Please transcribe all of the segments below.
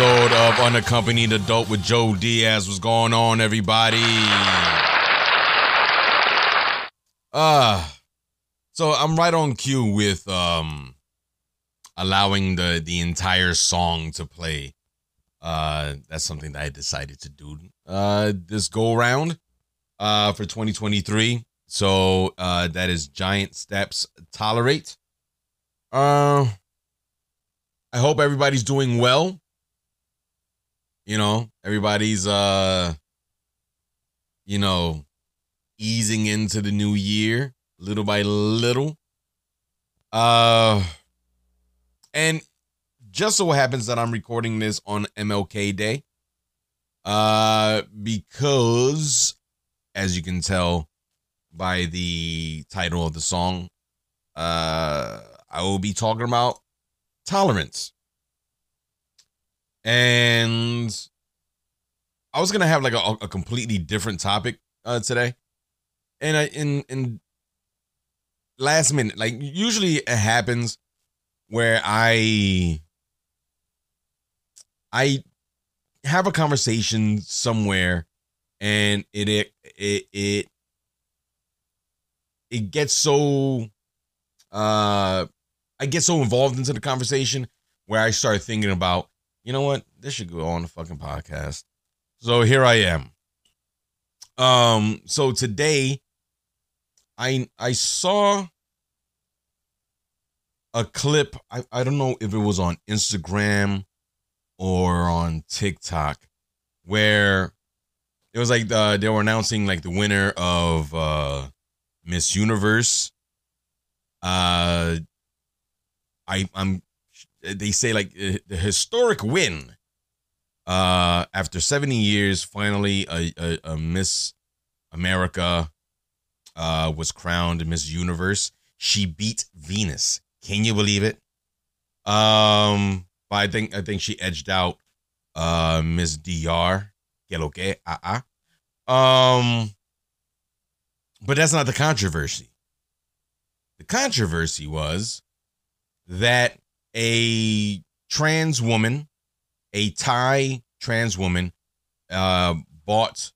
episode of Unaccompanied Adult with Joe Diaz. What's going on, everybody? Uh so I'm right on cue with um allowing the the entire song to play. Uh that's something that I decided to do uh this go round uh for 2023. So uh that is Giant Steps Tolerate. Uh I hope everybody's doing well. You know, everybody's uh you know, easing into the new year little by little. Uh and just so happens that I'm recording this on MLK Day. Uh because as you can tell by the title of the song, uh I will be talking about tolerance. And I was gonna have like a, a completely different topic uh, today, and I in in last minute, like usually it happens where I I have a conversation somewhere, and it it it it, it gets so uh I get so involved into the conversation where I start thinking about, you know what, this should go on the fucking podcast. So here I am. Um, so today I I saw a clip. I, I don't know if it was on Instagram or on TikTok where it was like uh, they were announcing like the winner of uh Miss Universe. Uh I I'm they say like uh, the historic win uh after 70 years finally a, a, a Miss America uh was crowned Miss Universe. She beat Venus. Can you believe it? Um but I think I think she edged out uh Miss DR que lo que ah ah. Um but that's not the controversy. The controversy was that a trans woman, a Thai trans woman, uh, bought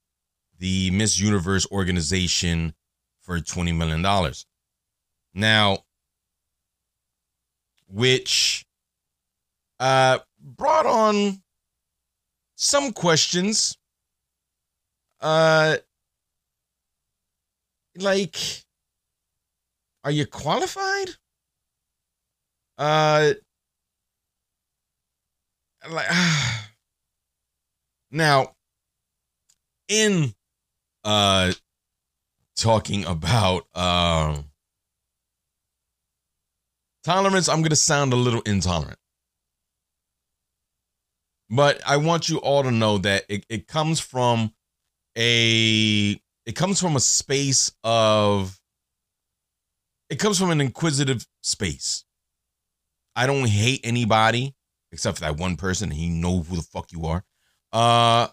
the Miss Universe organization for $20 million. Now, which uh, brought on some questions. Uh, like, are you qualified? Uh, like now, in uh talking about um tolerance, I'm gonna sound a little intolerant. But I want you all to know that it, it comes from a it comes from a space of it comes from an inquisitive space. I don't hate anybody except for that one person. He know who the fuck you are. Uh,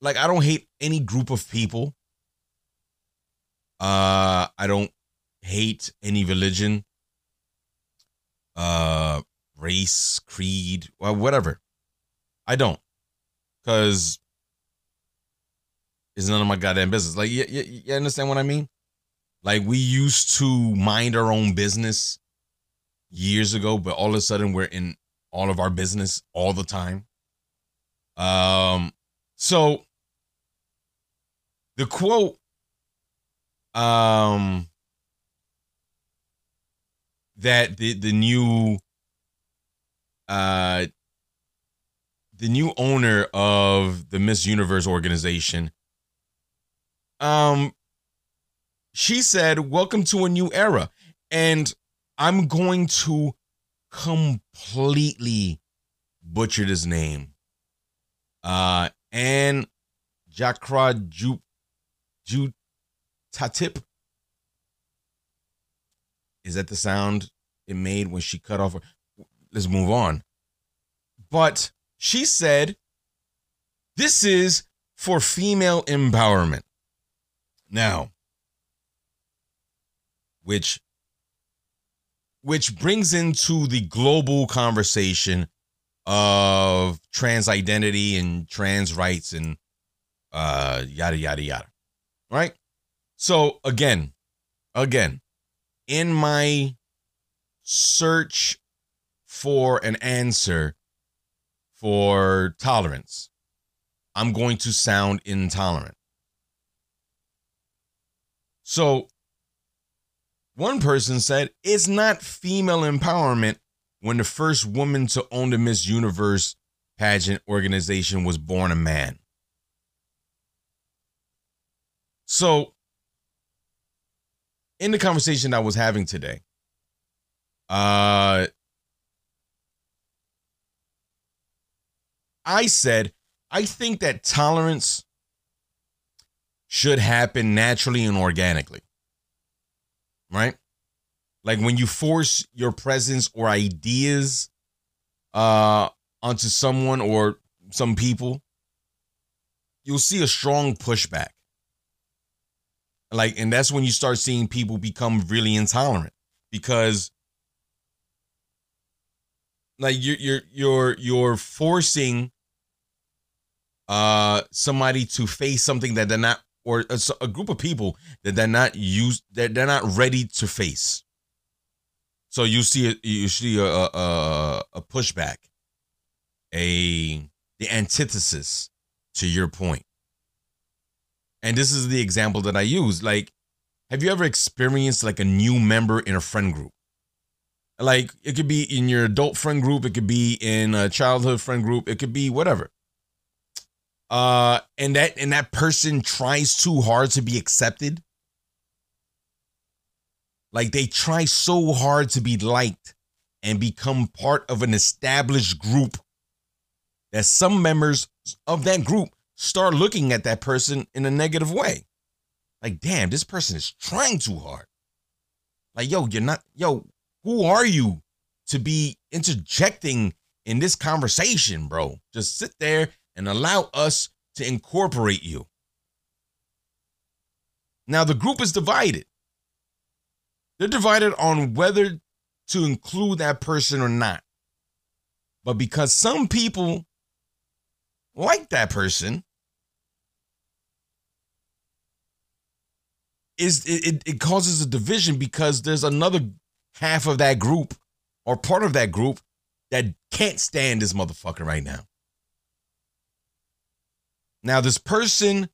like I don't hate any group of people. Uh, I don't hate any religion, uh, race, creed, whatever. I don't, cause it's none of my goddamn business. Like, you, you, you understand what I mean? Like we used to mind our own business years ago, but all of a sudden we're in all of our business all the time. Um, so the quote, um, that the the new, uh, the new owner of the Miss Universe organization, um, she said, "Welcome to a new era," and I'm going to completely butchered his name. Uh, and Jakra Ju Ju Tatip. Is that the sound it made when she cut off? her- Let's move on. But she said, "This is for female empowerment." Now, which which brings into the global conversation of trans identity and trans rights and uh yada yada yada right? So again again in my search for an answer for tolerance i'm going to sound intolerant. So one person said it's not female empowerment when the first woman to own the Miss Universe pageant organization was born a man. So, in the conversation I was having today, uh, I said, I think that tolerance should happen naturally and organically right? Like when you force your presence or ideas uh onto someone or some people, you'll see a strong pushback. Like and that's when you start seeing people become really intolerant because like you're you're you're you're forcing uh somebody to face something that they're not or a group of people that they're not used that they're not ready to face. So you see a, you see a a, a, a pushback, a the antithesis to your point. And this is the example that I use. Like, have you ever experienced like a new member in a friend group? Like it could be in your adult friend group, it could be in a childhood friend group, it could be whatever uh and that and that person tries too hard to be accepted. Like they try so hard to be liked and become part of an established group that some members of that group start looking at that person in a negative way. Like damn this person is trying too hard. Like yo you're not yo who are you to be interjecting in this conversation bro? Just sit there and allow us to incorporate you. Now, the group is divided. They're divided on whether to include that person or not. But because some people like that person, is it, it, causes a division because there's another half of that group or part of that group that can't stand this motherfucker right now. Now, this person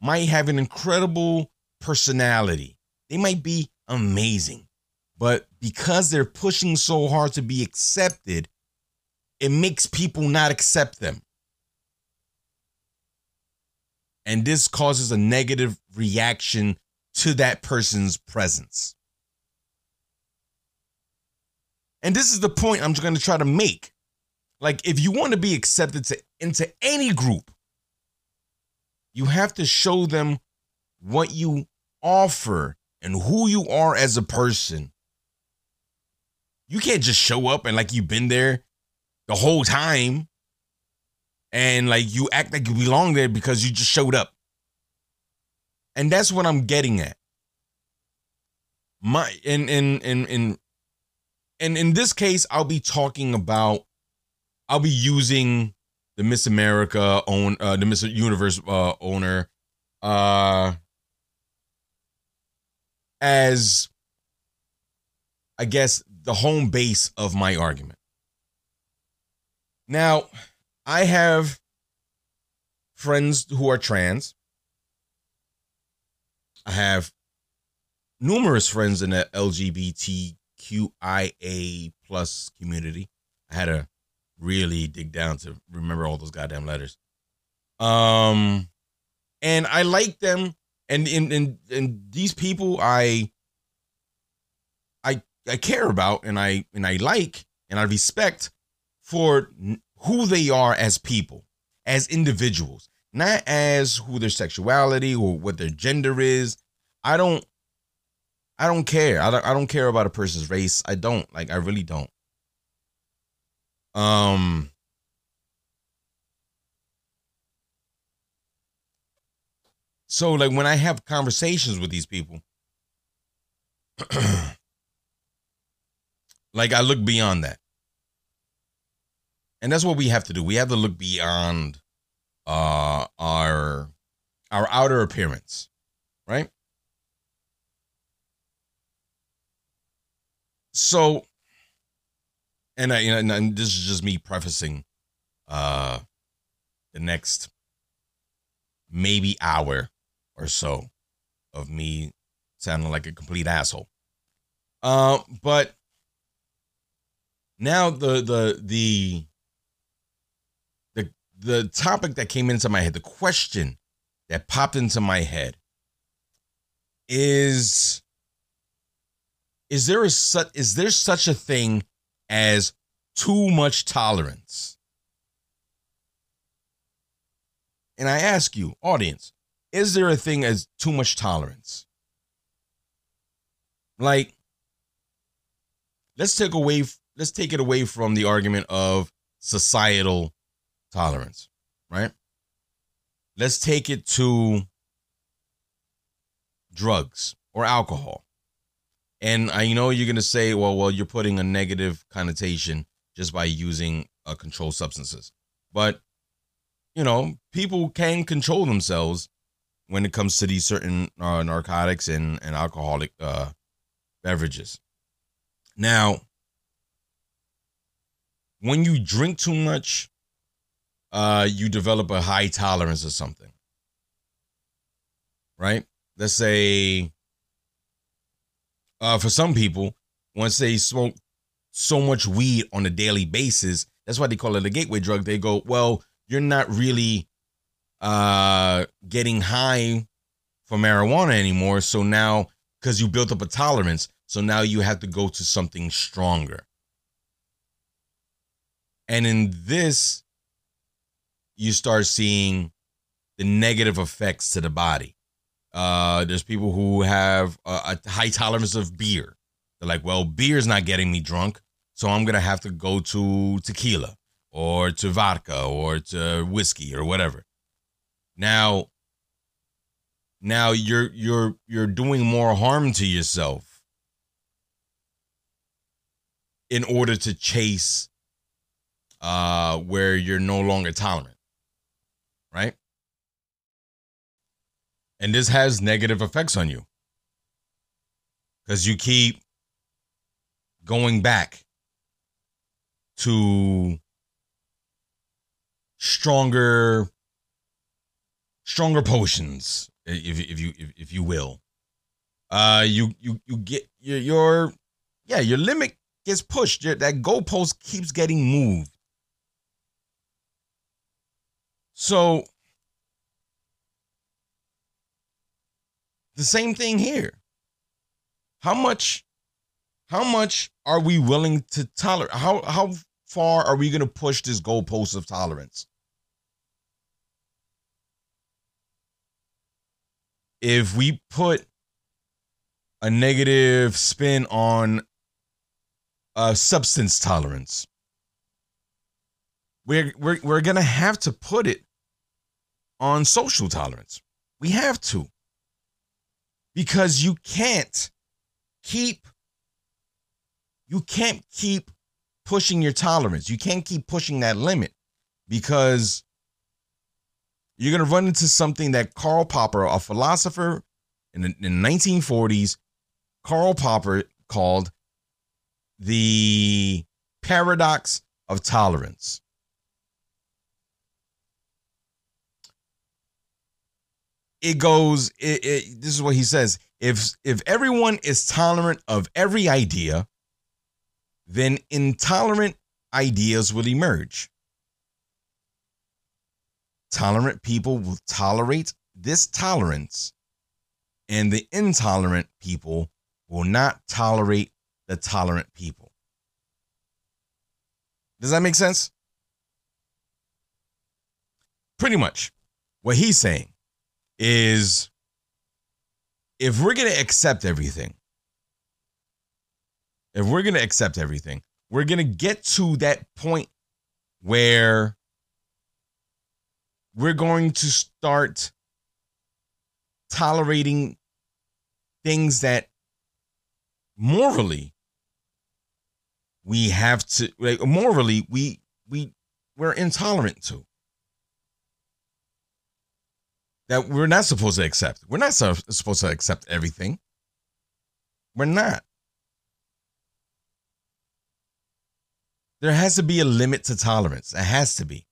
might have an incredible personality. They might be amazing. But because they're pushing so hard to be accepted, it makes people not accept them. And this causes a negative reaction to that person's presence. And this is the point I'm going to try to make. Like, if you want to be accepted to, into any group, you have to show them what you offer and who you are as a person. You can't just show up and like you've been there the whole time and like you act like you belong there because you just showed up. And that's what I'm getting at. My in in in in and in this case, I'll be talking about I'll be using the Miss America own uh the Miss Universe uh owner uh as I guess the home base of my argument. Now, I have friends who are trans. I have numerous friends in the LGBTQIA plus community. I had to really dig down to remember all those goddamn letters. Um, and I like them, and and and, and these people I I I care about, and I and I like, and I respect for who they are as people, as individuals, not as who their sexuality or what their gender is. I don't I don't care. I don't I don't care about a person's race. I don't. Like I really don't. Um So like when I have conversations with these people like I look beyond that. And that's what we have to do. We have to look beyond uh our our outer appearance, right? So and I you know, and this is just me prefacing uh the next maybe hour or so of me sounding like a complete asshole. Uh, but now the the the the the topic that came into my head, the question that popped into my head is is there a such is there such a thing as too much tolerance? And I ask you, audience, is there a thing as too much tolerance? Like, let's take away let's take it away from the argument of societal tolerance, right? Let's take it to drugs or alcohol. And I know you're gonna say, well, well, you're putting a negative connotation just by using uh, controlled substances, but you know, people can control themselves when it comes to these certain uh, narcotics and, and alcoholic uh, beverages. Now, when you drink too much, uh, you develop a high tolerance of something. Right? Let's say, uh, for some people, once they smoke so much weed on a daily basis, that's why they call it a gateway drug. They go, well, you're not really uh getting high for marijuana anymore. So now, because you built up a tolerance, so now you have to go to something stronger. And in this, you start seeing the negative effects to the body. Uh, there's people who have a, a high tolerance of beer. They're like, well, beer's not getting me drunk, so I'm gonna have to go to tequila or to vodka or to whiskey or whatever. Now, now you're you're you're doing more harm to yourself in order to chase uh where you're no longer tolerant. Right? And this has negative effects on you. Cuz you keep going back to stronger stronger potions if if you if, if you will. Uh you you you get your your yeah your limit gets pushed. Your, that goalpost keeps getting moved. So the same thing here how much how much are we willing to tolerate how how far are we going to push this goalpost of tolerance if we put a negative spin on uh, substance tolerance, we're, we're, we're going to have to put it on social tolerance. We have to. Because you can't keep you can't keep pushing your tolerance. You can't keep pushing that limit because you're going to run into something that Karl Popper, a philosopher in the, in the 1940s, Karl Popper called the paradox of tolerance. It goes it, it this is what he says if if everyone is tolerant of every idea then intolerant ideas will emerge. Tolerant people will tolerate this tolerance and the intolerant people will not tolerate the tolerant people. Does that make sense? Pretty much what he's saying is if we're going to accept everything, if we're going to accept everything, we're going to get to that point where we're going to start tolerating things that morally we have to like morally we we we're intolerant to that we're not supposed to accept. We're not supposed to accept everything. We're not. There has to be a limit to tolerance. It has to be.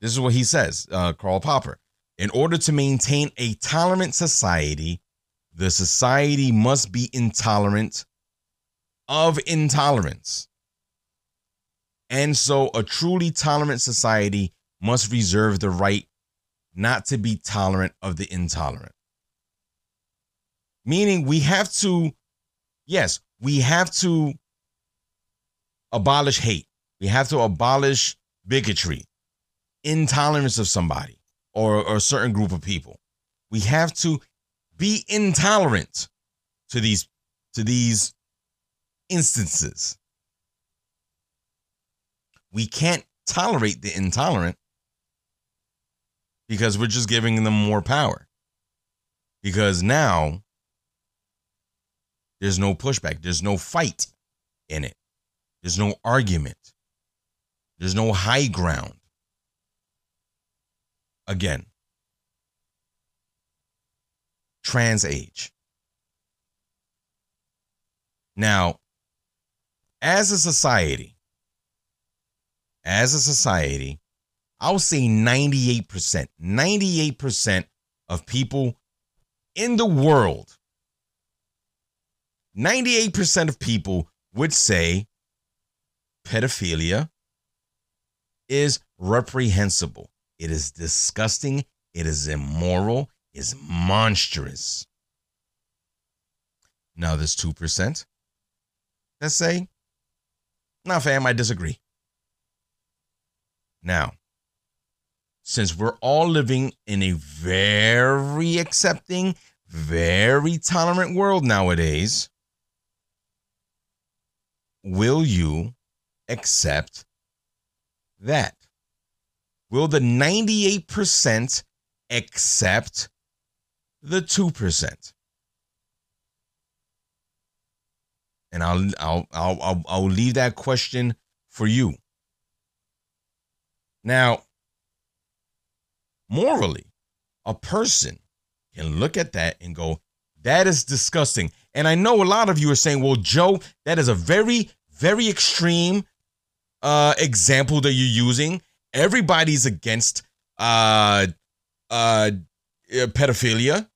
This is what he says, uh, Karl Popper. In order to maintain a tolerant society, the society must be intolerant of intolerance. And so, a truly tolerant society must reserve the right not to be tolerant of the intolerant. Meaning, we have to, yes, we have to abolish hate. We have to abolish bigotry, intolerance of somebody or, or a certain group of people. We have to be intolerant to these to these instances. We can't tolerate the intolerant because we're just giving them more power. Because now there's no pushback, there's no fight in it, there's no argument, there's no high ground. Again, trans age. Now, as a society, as a society, I'll say 98%, 98% of people in the world, 98% of people would say pedophilia is reprehensible. It is disgusting. It is immoral. It's monstrous. Now, there's 2% that say, nah, fam, I disagree. Now, since we're all living in a very accepting, very tolerant world nowadays, will you accept that? Will the 98% accept the 2%? And I'll I'll I'll I'll, leave that question for you. Now, morally, a person can look at that and go, that is disgusting. And I know a lot of you are saying, well, Joe, that is a very, very extreme uh, example that you're using. Everybody's against uh, uh, pedophilia.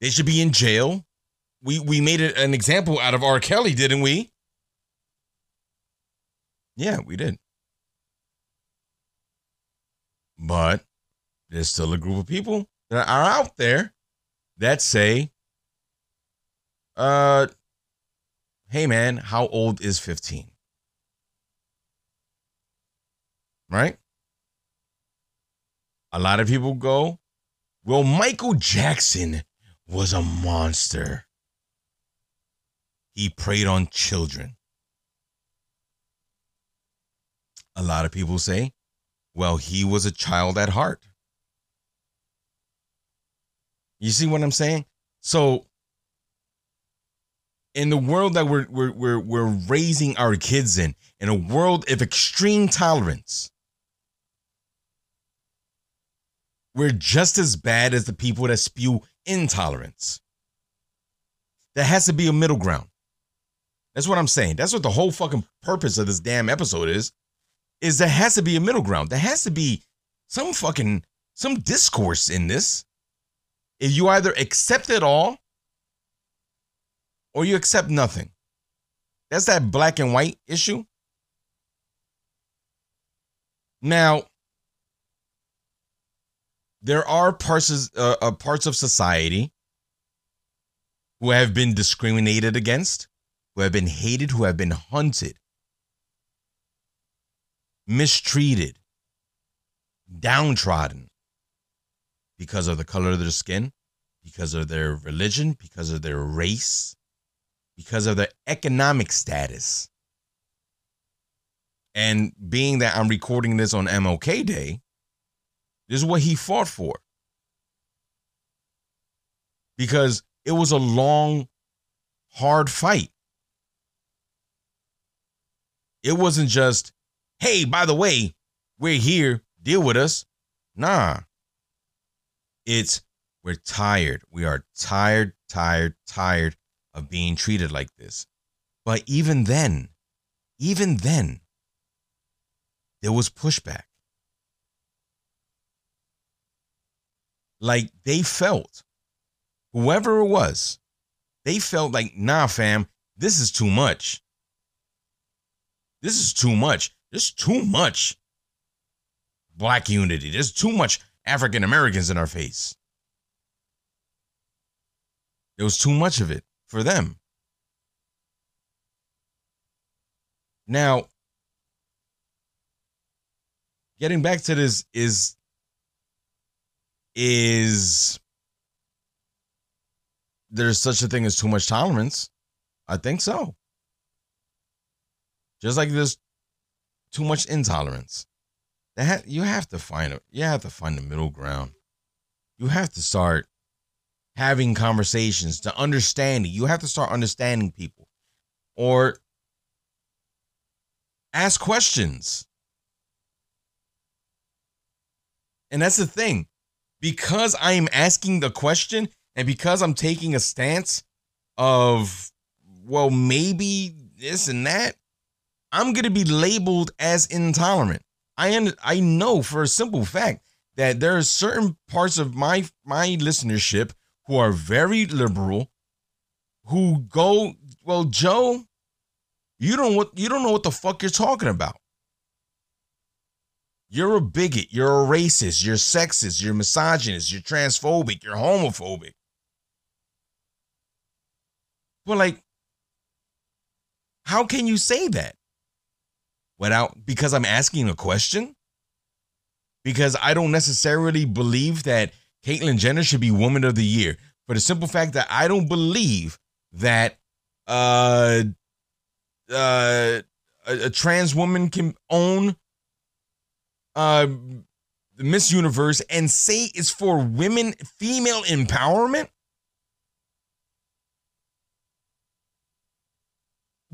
They should be in jail. We we made an example out of R. Kelly, didn't we? Yeah, we did. But there's still a group of people that are out there that say, uh, hey man, how old is 15? Right? A lot of people go, well, Michael Jackson was a monster. He preyed on children. A lot of people say, well, he was a child at heart. You see what I'm saying? So in the world that we're we're we're, we're raising our kids in, in a world of extreme tolerance, we're just as bad as the people that spew intolerance. There has to be a middle ground. That's what I'm saying. That's what the whole fucking purpose of this damn episode is. Is there has to be a middle ground. There has to be some fucking some discourse in this. If you either accept it all or you accept nothing. That's that black and white issue. Now, there are parts uh, uh, parts of society who have been discriminated against, who have been hated, who have been hunted, mistreated, downtrodden because of the color of their skin, because of their religion, because of their race, because of their economic status. And being that I'm recording this on MLK Day, this is what he fought for. Because it was a long, hard fight. It wasn't just, hey, by the way, we're here, deal with us. Nah. It's, we're tired. We are tired, tired, tired of being treated like this. But even then, even then, there was pushback. Like they felt, whoever it was, they felt like, nah, fam, this is too much. This is too much. There's too much black unity. There's too much African Americans in our face. There was too much of it for them. Now, getting back to this is is there's such a thing as too much tolerance? I think so. Just like there's too much intolerance. That you have to find a you have to find the middle ground. You have to start having conversations to understanding. You have to start understanding people or ask questions. And that's the thing. Because I am asking the question and because I'm taking a stance of, well, maybe this and that, I'm going to be labeled as intolerant. I, I know for a simple fact that there are certain parts of my my listenership who are very liberal, who go, well, Joe, you don't what you don't know what the fuck you're talking about. You're a bigot, you're a racist, you're sexist, you're misogynist, you're transphobic, you're homophobic. But like, how can you say that? Without because I'm asking a question? Because I don't necessarily believe that Caitlyn Jenner should be Woman of the Year for the simple fact that I don't believe that uh, uh, a, a trans woman can own uh, the Miss Universe and say it's for women, female empowerment.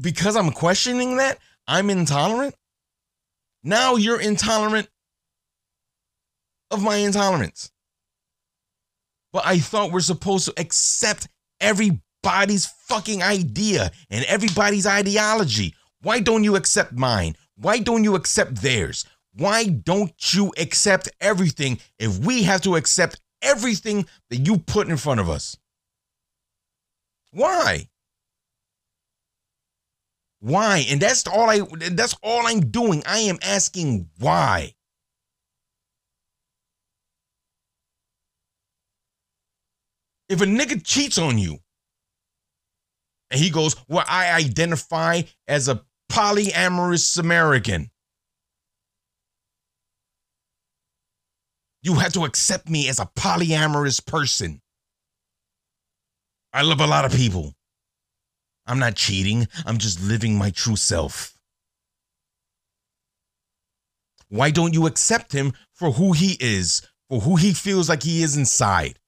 Because I'm questioning that, I'm intolerant. Now you're intolerant of my intolerance. But I thought we're supposed to accept everybody's fucking idea and everybody's ideology. Why don't you accept mine? Why don't you accept theirs? Why don't you accept everything if we have to accept everything that you put in front of us? Why? Why? And that's all I that's all I'm doing. I am asking why. If a nigga cheats on you and he goes, Well, I identify as a polyamorous American, you have to accept me as a polyamorous person. I love a lot of people. I'm not cheating, I'm just living my true self. Why don't you accept him for who he is, for who he feels like he is inside?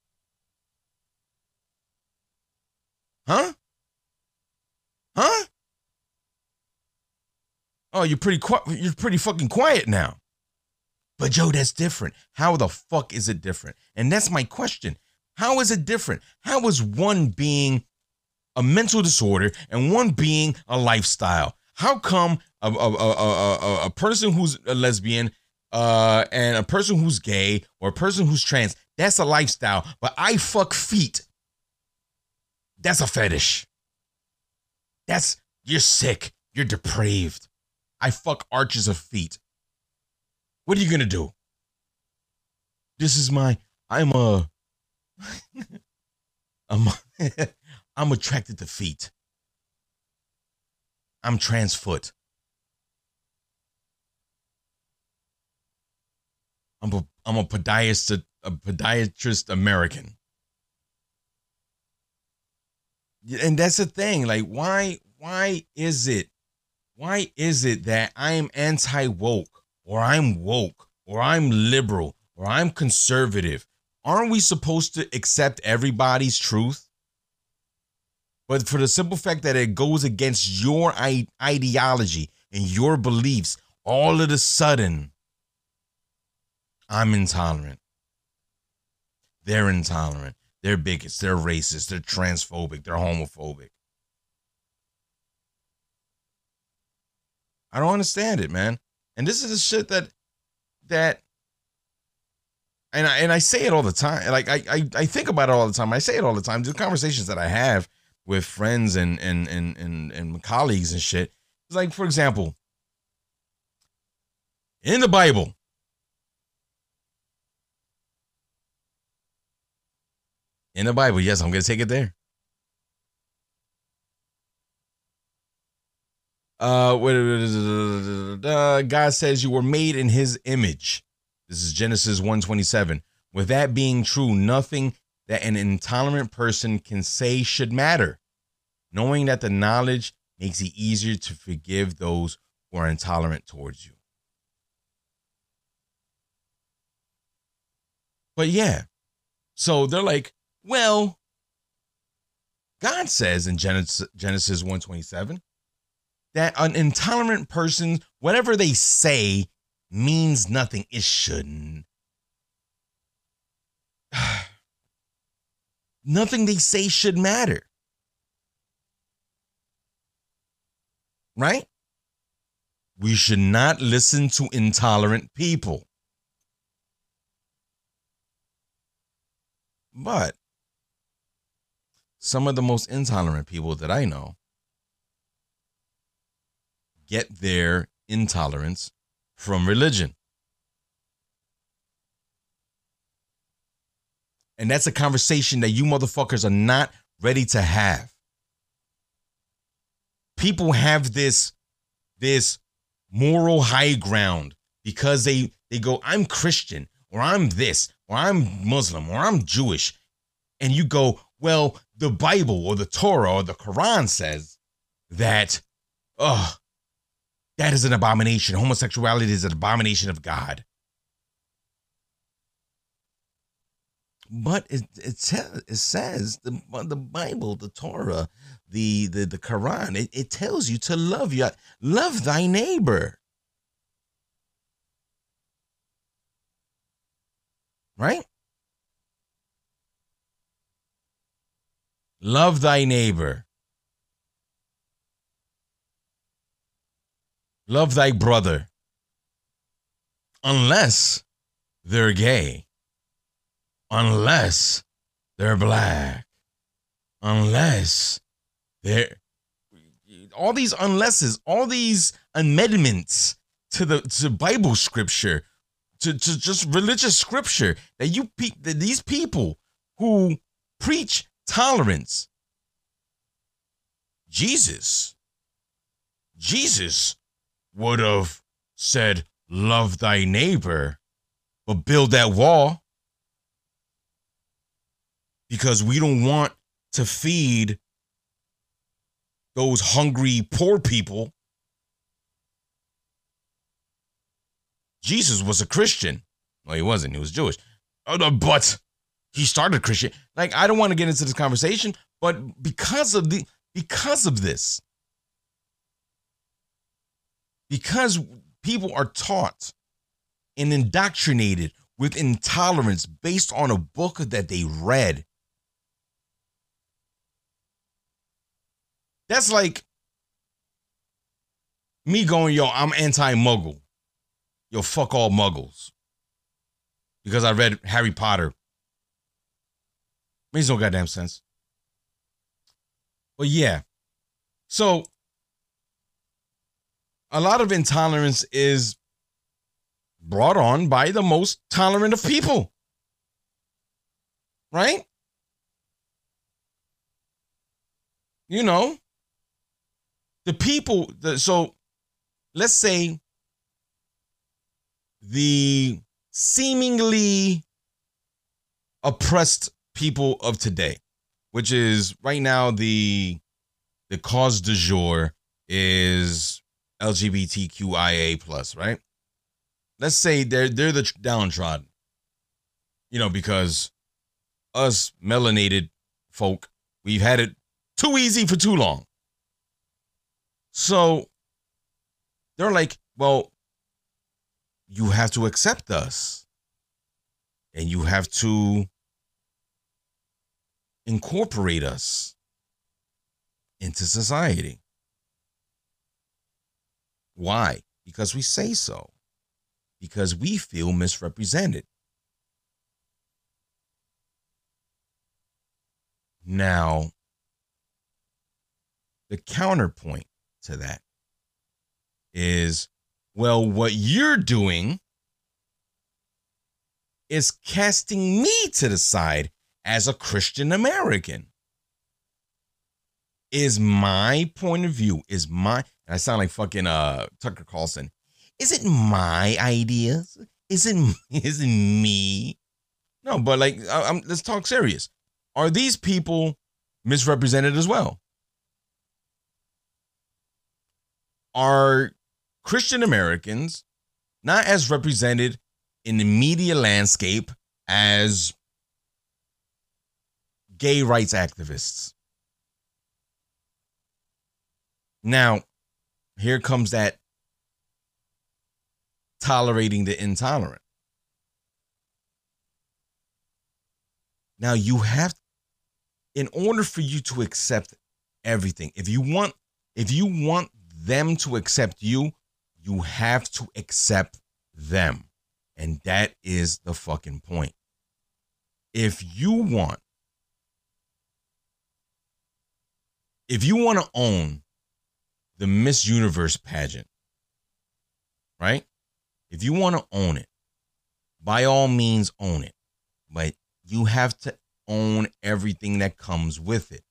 Huh? Huh? Oh, you're pretty quiet. You're pretty fucking quiet now. But Joe, that's different. How the fuck is it different? And that's my question. How is it different? How is one being a mental disorder and one being a lifestyle? How come a, a, a, a, a person who's a lesbian, uh, and a person who's gay or a person who's trans, that's a lifestyle. But I fuck feet. That's a fetish. That's you're sick. You're depraved. I fuck arches of feet. What are you gonna do? This is my. I'm a. I'm. I'm attracted to feet. I'm trans foot. I'm a I'm a podiatrist a podiatrist American. And that's the thing. Like, why why is it why is it that I'm anti woke or I'm woke or I'm liberal or I'm conservative? Aren't we supposed to accept everybody's truth? But for the simple fact that it goes against your ideology and your beliefs, all of a sudden, I'm intolerant. They're intolerant. They're bigots. They're racist. They're transphobic. They're homophobic. I don't understand it, man. And this is the shit that that and I and I say it all the time. Like I I, I think about it all the time. I say it all the time. The conversations that I have with friends and and and and, and colleagues and shit. It's like, for example, in the Bible, in the Bible, yes, I'm gonna take it there. Uh, God says you were made in His image. This is Genesis 127. With that being true, nothing that an intolerant person can say should matter. Knowing that the knowledge makes it easier to forgive those who are intolerant towards you. But yeah, so they're like, well, God says in Genesis, Genesis 127 that an intolerant person, whatever they say, means nothing. It shouldn't. nothing they say should matter. Right? We should not listen to intolerant people. But some of the most intolerant people that I know get their intolerance from religion. And that's a conversation that you motherfuckers are not ready to have. People have this this moral high ground because they they go I'm Christian or I'm this or I'm Muslim or I'm Jewish and you go well the Bible or the Torah or the Quran says that oh that is an abomination. Homosexuality is an abomination of God. But it it, te- it says the uh, the Bible, the Torah, the the, the Quran, it, it tells you to love your love thy neighbor. Right? Love thy neighbor. Love thy brother. Unless they're gay. Unless they're black. Unless they're all these unlesses, all these amendments to the to Bible scripture, to, to just religious scripture that you pe- that these people who preach tolerance. Jesus, Jesus would have said, Love thy neighbor, but build that wall because we don't want to feed those hungry poor people. Jesus was a Christian. Well, he wasn't, he was Jewish. Oh, but he started Christian. Like, I don't want to get into this conversation, but because of the because of this, because people are taught and indoctrinated with intolerance based on a book that they read. That's like me going, yo, I'm anti muggle. yo, fuck all muggles. Because I read Harry Potter. Makes no goddamn sense. But yeah. So a lot of intolerance is brought on by the most tolerant of people. Right? You know, the people, the, so let's say the seemingly oppressed people of today, which is right now the the cause du jour is LGBTQIA plus, right? Let's say they're they're the downtrodden, you know, because us melanated folk, we've had it too easy for too long. So they're like, well, you have to accept us and you have to incorporate us into society. Why? Because we say so. Because we feel misrepresented. Now, the counterpoint to that is well, what you're doing is casting me to the side as a Christian American. Is my point of view, is my, I sound like fucking uh Tucker Carlson. Is it my ideas? Is it, is it me? No, but like, I, let's talk serious. Are these people misrepresented as well? Are Christian Americans not as represented in the media landscape as gay rights activists. Now, here comes that tolerating the intolerant. Now, you have, in order for you to accept everything, if you want, if you want them to accept you, you have to accept them. And that is the fucking point. If you want, if you want to own the Miss Universe pageant, right? If you want to own it, by all means own it. But you have to own everything that comes with it.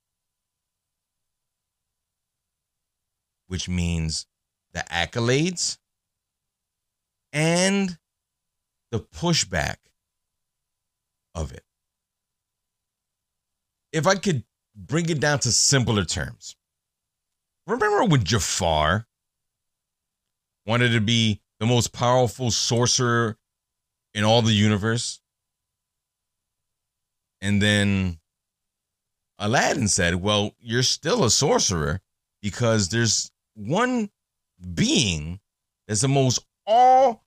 Which means the accolades and the pushback of it. If I could bring it down to simpler terms, remember when Jafar wanted to be the most powerful sorcerer in all the universe? And then Aladdin said, Well, you're still a sorcerer because there's one being that's the most all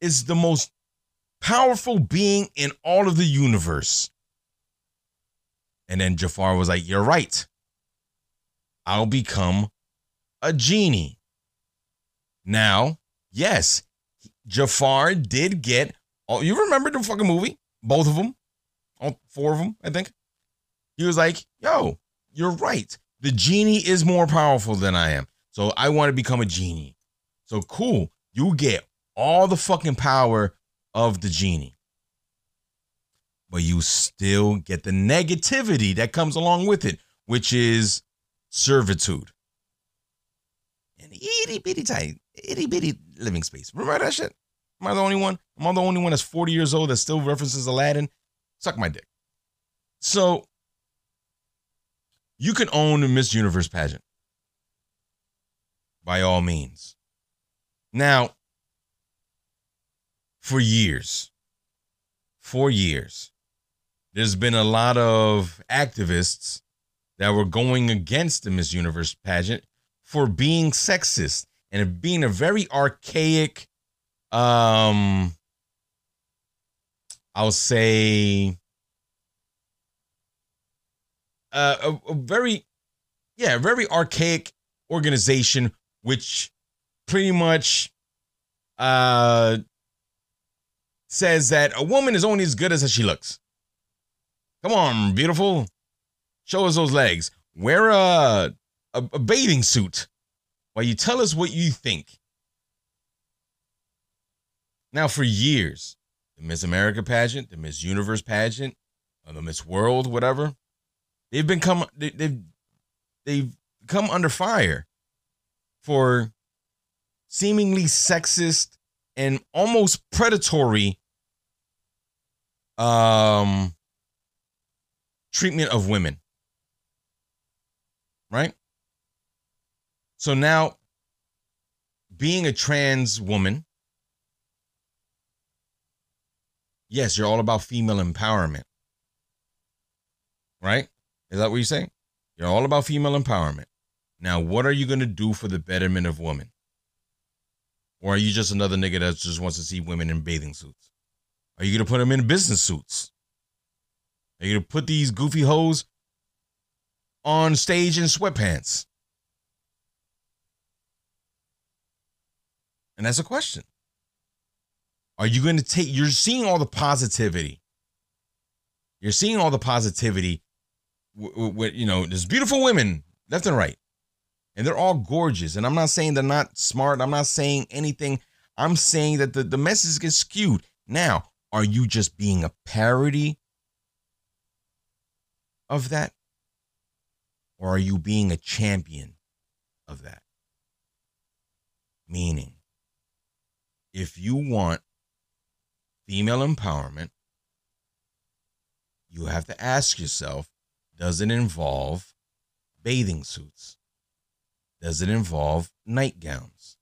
is the most powerful being in all of the universe. And then Jafar was like, You're right. I'll become a genie. Now, yes, Jafar did get oh, you remember the fucking movie? Both of them? All four of them, I think. He was like, Yo, you're right. The genie is more powerful than I am. So I want to become a genie. So cool. You get all the fucking power of the genie. But you still get the negativity that comes along with it, which is servitude. And itty bitty tiny, itty bitty living space. Remember that shit? Am I the only one? Am I the only one that's 40 years old that still references Aladdin? Suck my dick. So you can own the Miss Universe pageant by all means. Now, for years, for years, there's been a lot of activists that were going against the Miss Universe pageant for being sexist and being a very archaic, um, I'll say, uh, a, a very, yeah, very archaic organization which pretty much uh says that a woman is only as good as she looks. Come on, beautiful. Show us those legs. Wear a, a, a bathing suit while you tell us what you think. Now, for years, the Miss America pageant, the Miss Universe pageant, the Miss World, whatever, they've been come they, they've they've come under fire for seemingly sexist and almost predatory um treatment of women. Right? So now being a trans woman yes, you're all about female empowerment. Right? Is that what you say? You're all about female empowerment. Now, what are you going to do for the betterment of women? Or are you just another nigga that just wants to see women in bathing suits? Are you going to put them in business suits? Are you going to put these goofy hoes on stage in sweatpants? And that's a question. Are you going to take, you're seeing all the positivity. You're seeing all the positivity with, you know, there's beautiful women left and right. And they're all gorgeous. And I'm not saying they're not smart. I'm not saying anything. I'm saying that the, the message gets skewed. Now, are you just being a parody of that? Or are you being a champion of that? Meaning, if you want female empowerment, you have to ask yourself does it involve bathing suits? Does it involve nightgowns?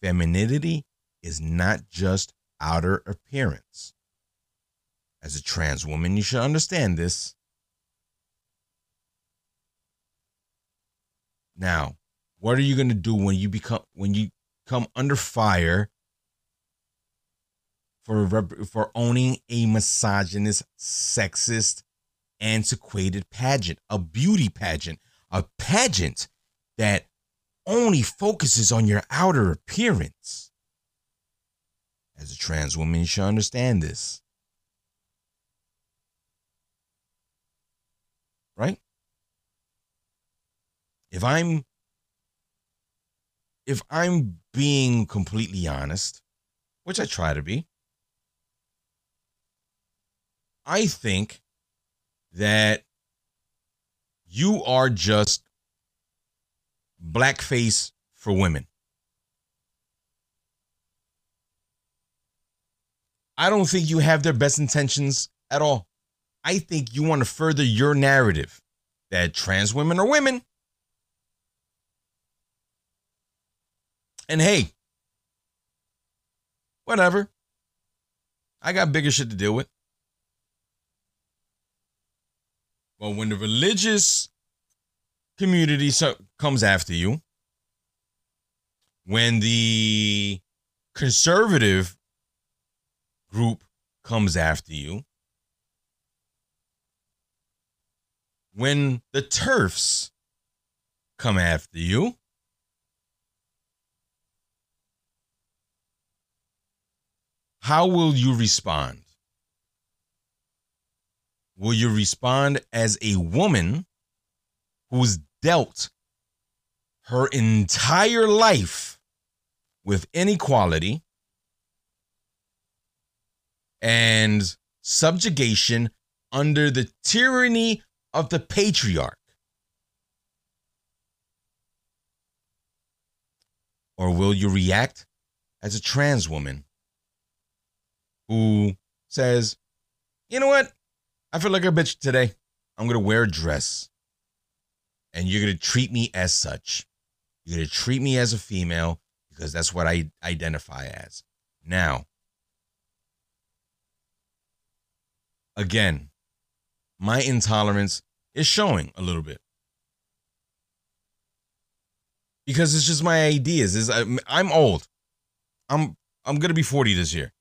Femininity is not just outer appearance. As a trans woman, you should understand this. Now, what are you going to do when you become when you come under fire for for owning a misogynist, sexist, antiquated pageant, a beauty pageant, a pageant that only focuses on your outer appearance. As a trans woman, you should understand this. Right? If I'm if I'm being completely honest, which I try to be, I think that you are just blackface for women. I don't think you have their best intentions at all. I think you want to further your narrative that trans women are women. And hey, whatever. I got bigger shit to deal with. Well, when the religious community comes after you, when the conservative group comes after you, when the TERFs come after you, how will you respond? Will you respond as a woman who's dealt her entire life with inequality and subjugation under the tyranny of the patriarch? Or will you react as a trans woman who says, you know what? I feel like a bitch today. I'm to wear a dress. And you're to treat me as such. You're to treat me as a female because that's what I identify as. Now, again, my intolerance is showing a little bit. Because it's just my ideas. Is I'm old. I'm I'm gonna be 40 this year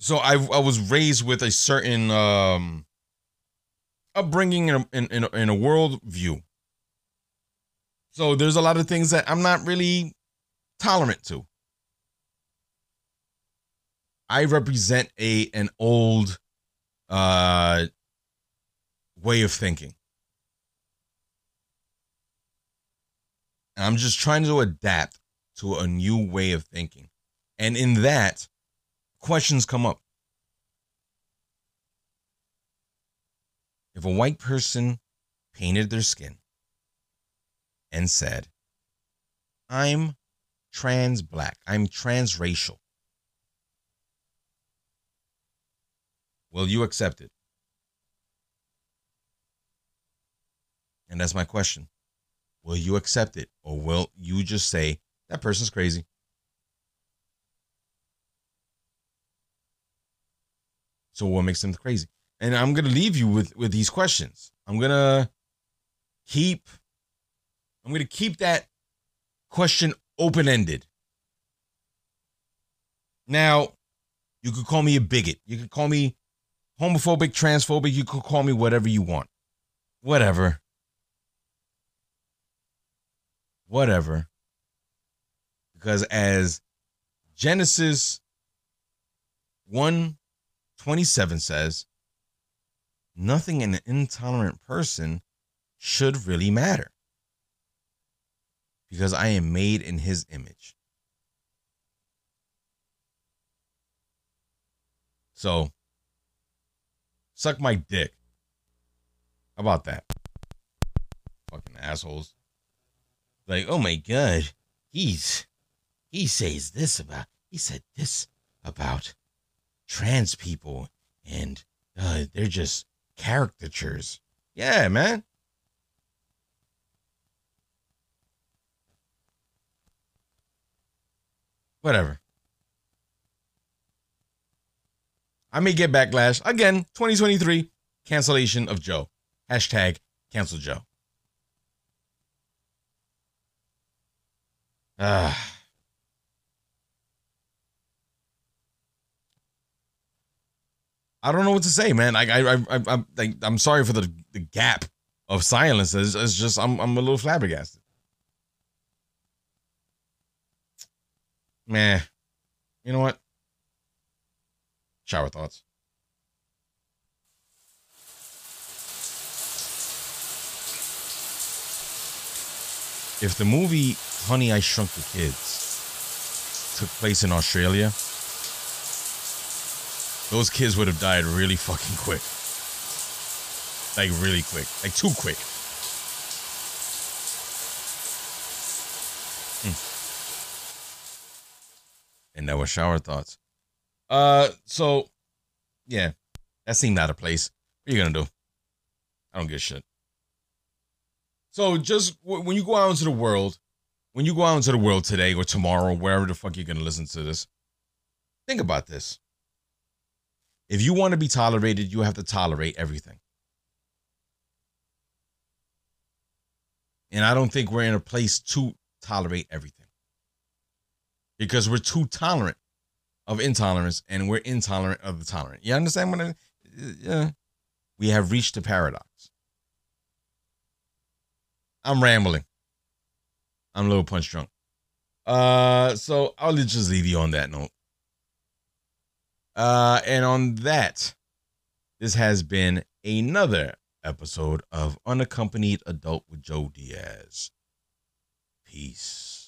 so I I was raised with a certain um upbringing in a, in in a, in a world view. So there's a lot of things that I'm not really tolerant to. I represent a an old uh way of thinking. And I'm just trying to adapt to a new way of thinking. And in that, questions come up. If a white person painted their skin and said, I'm trans black, I'm transracial, will you accept it? And that's my question. Will you accept it? Or will you just say, that person's crazy? So what makes them crazy? And I'm gonna leave you with with these questions. I'm gonna keep I'm gonna keep that question open ended. Now, you could call me a bigot. You could call me homophobic, transphobic. You could call me whatever you want. Whatever. Whatever. Because as Genesis 1 27 says, nothing in an intolerant person should really matter. Because I am made in his image. So, suck my dick. How about that? Fucking assholes. Like, oh my god, he's he says this about he said this about trans people and uh, they're just caricatures. Yeah, man. Whatever. I may get backlash. Again, 2023, cancellation of Joe. Hashtag cancel Joe. Ah. I don't know what to say, man. Like I, I, I I'm, like, I'm sorry for the the gap of silence. It's, it's just I'm, I'm a little flabbergasted. Man, you know what? Shower thoughts. If the movie Honey I Shrunk the Kids took place in Australia, those kids would have died really fucking quick. Like really quick. Like too quick. Hmm. And that was shower thoughts. Uh so yeah, that seemed out of place. What are you gonna do? I don't give a shit. So just when you go out into the world, when you go out into the world today or tomorrow, wherever the fuck you're gonna listen to this, think about this. If you want to be tolerated, you have to tolerate everything. And I don't think we're in a place to tolerate everything because we're too tolerant of intolerance and we're intolerant of the tolerant. You understand what I Yeah. We have reached a paradox. I'm rambling. I'm a little punch drunk. Uh, so I'll just leave you on that note. Uh, and on that, this has been another episode of Unaccompanied Adult with Joe Diaz. Peace.